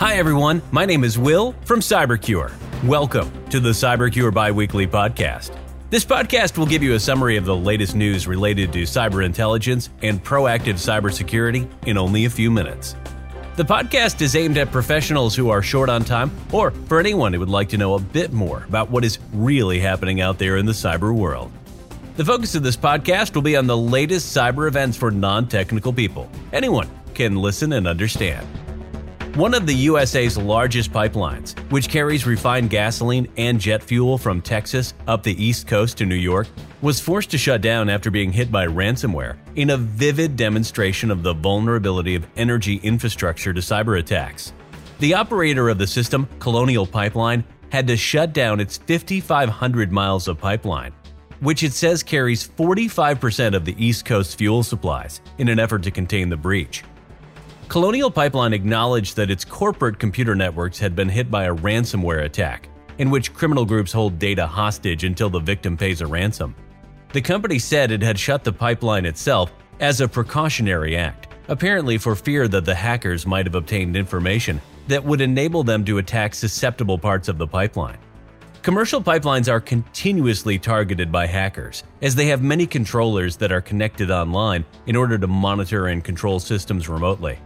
Hi, everyone. My name is Will from CyberCure. Welcome to the CyberCure Biweekly Podcast. This podcast will give you a summary of the latest news related to cyber intelligence and proactive cybersecurity in only a few minutes. The podcast is aimed at professionals who are short on time or for anyone who would like to know a bit more about what is really happening out there in the cyber world. The focus of this podcast will be on the latest cyber events for non technical people. Anyone can listen and understand. One of the USA's largest pipelines, which carries refined gasoline and jet fuel from Texas up the East Coast to New York, was forced to shut down after being hit by ransomware in a vivid demonstration of the vulnerability of energy infrastructure to cyber attacks. The operator of the system, Colonial Pipeline, had to shut down its 5,500 miles of pipeline, which it says carries 45% of the East Coast fuel supplies, in an effort to contain the breach. Colonial Pipeline acknowledged that its corporate computer networks had been hit by a ransomware attack, in which criminal groups hold data hostage until the victim pays a ransom. The company said it had shut the pipeline itself as a precautionary act, apparently for fear that the hackers might have obtained information that would enable them to attack susceptible parts of the pipeline. Commercial pipelines are continuously targeted by hackers, as they have many controllers that are connected online in order to monitor and control systems remotely.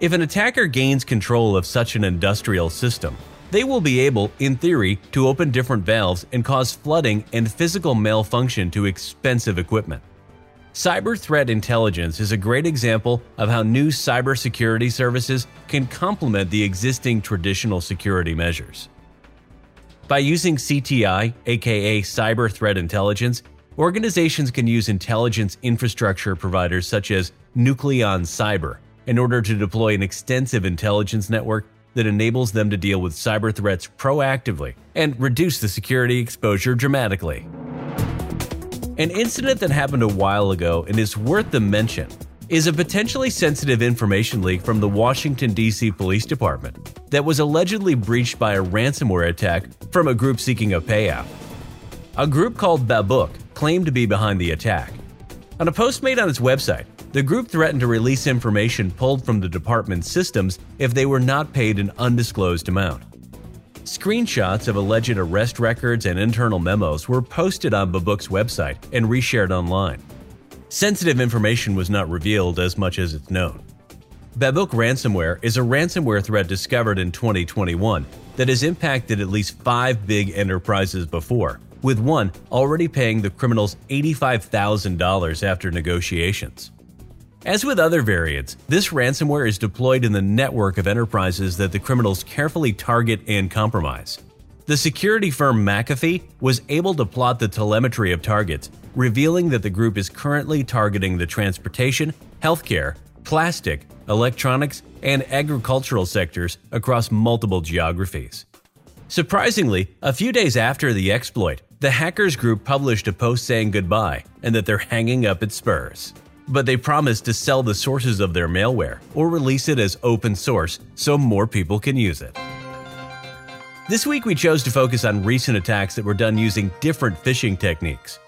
If an attacker gains control of such an industrial system, they will be able, in theory, to open different valves and cause flooding and physical malfunction to expensive equipment. Cyber threat intelligence is a great example of how new cybersecurity services can complement the existing traditional security measures. By using CTI, aka Cyber Threat Intelligence, organizations can use intelligence infrastructure providers such as Nucleon Cyber in order to deploy an extensive intelligence network that enables them to deal with cyber threats proactively and reduce the security exposure dramatically. An incident that happened a while ago and is worth the mention is a potentially sensitive information leak from the Washington, D.C. Police Department that was allegedly breached by a ransomware attack from a group seeking a payout. A group called Babuk claimed to be behind the attack. On a post made on its website, the group threatened to release information pulled from the department's systems if they were not paid an undisclosed amount. Screenshots of alleged arrest records and internal memos were posted on Babuk's website and reshared online. Sensitive information was not revealed as much as it's known. Babuk ransomware is a ransomware threat discovered in 2021 that has impacted at least five big enterprises before, with one already paying the criminals $85,000 after negotiations. As with other variants, this ransomware is deployed in the network of enterprises that the criminals carefully target and compromise. The security firm McAfee was able to plot the telemetry of targets, revealing that the group is currently targeting the transportation, healthcare, plastic, electronics, and agricultural sectors across multiple geographies. Surprisingly, a few days after the exploit, the hackers group published a post saying goodbye and that they're hanging up its spurs but they promise to sell the sources of their malware or release it as open source so more people can use it. This week, we chose to focus on recent attacks that were done using different phishing techniques.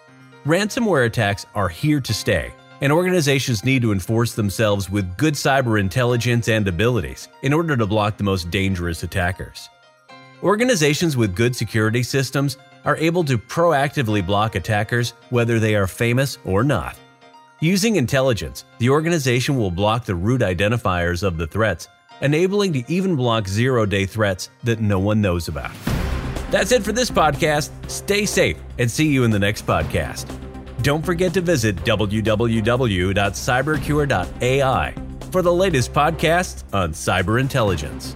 Ransomware attacks are here to stay, and organizations need to enforce themselves with good cyber intelligence and abilities in order to block the most dangerous attackers. Organizations with good security systems are able to proactively block attackers whether they are famous or not. Using intelligence, the organization will block the root identifiers of the threats, enabling to even block zero day threats that no one knows about. That's it for this podcast. Stay safe and see you in the next podcast. Don't forget to visit www.cybercure.ai for the latest podcasts on cyber intelligence.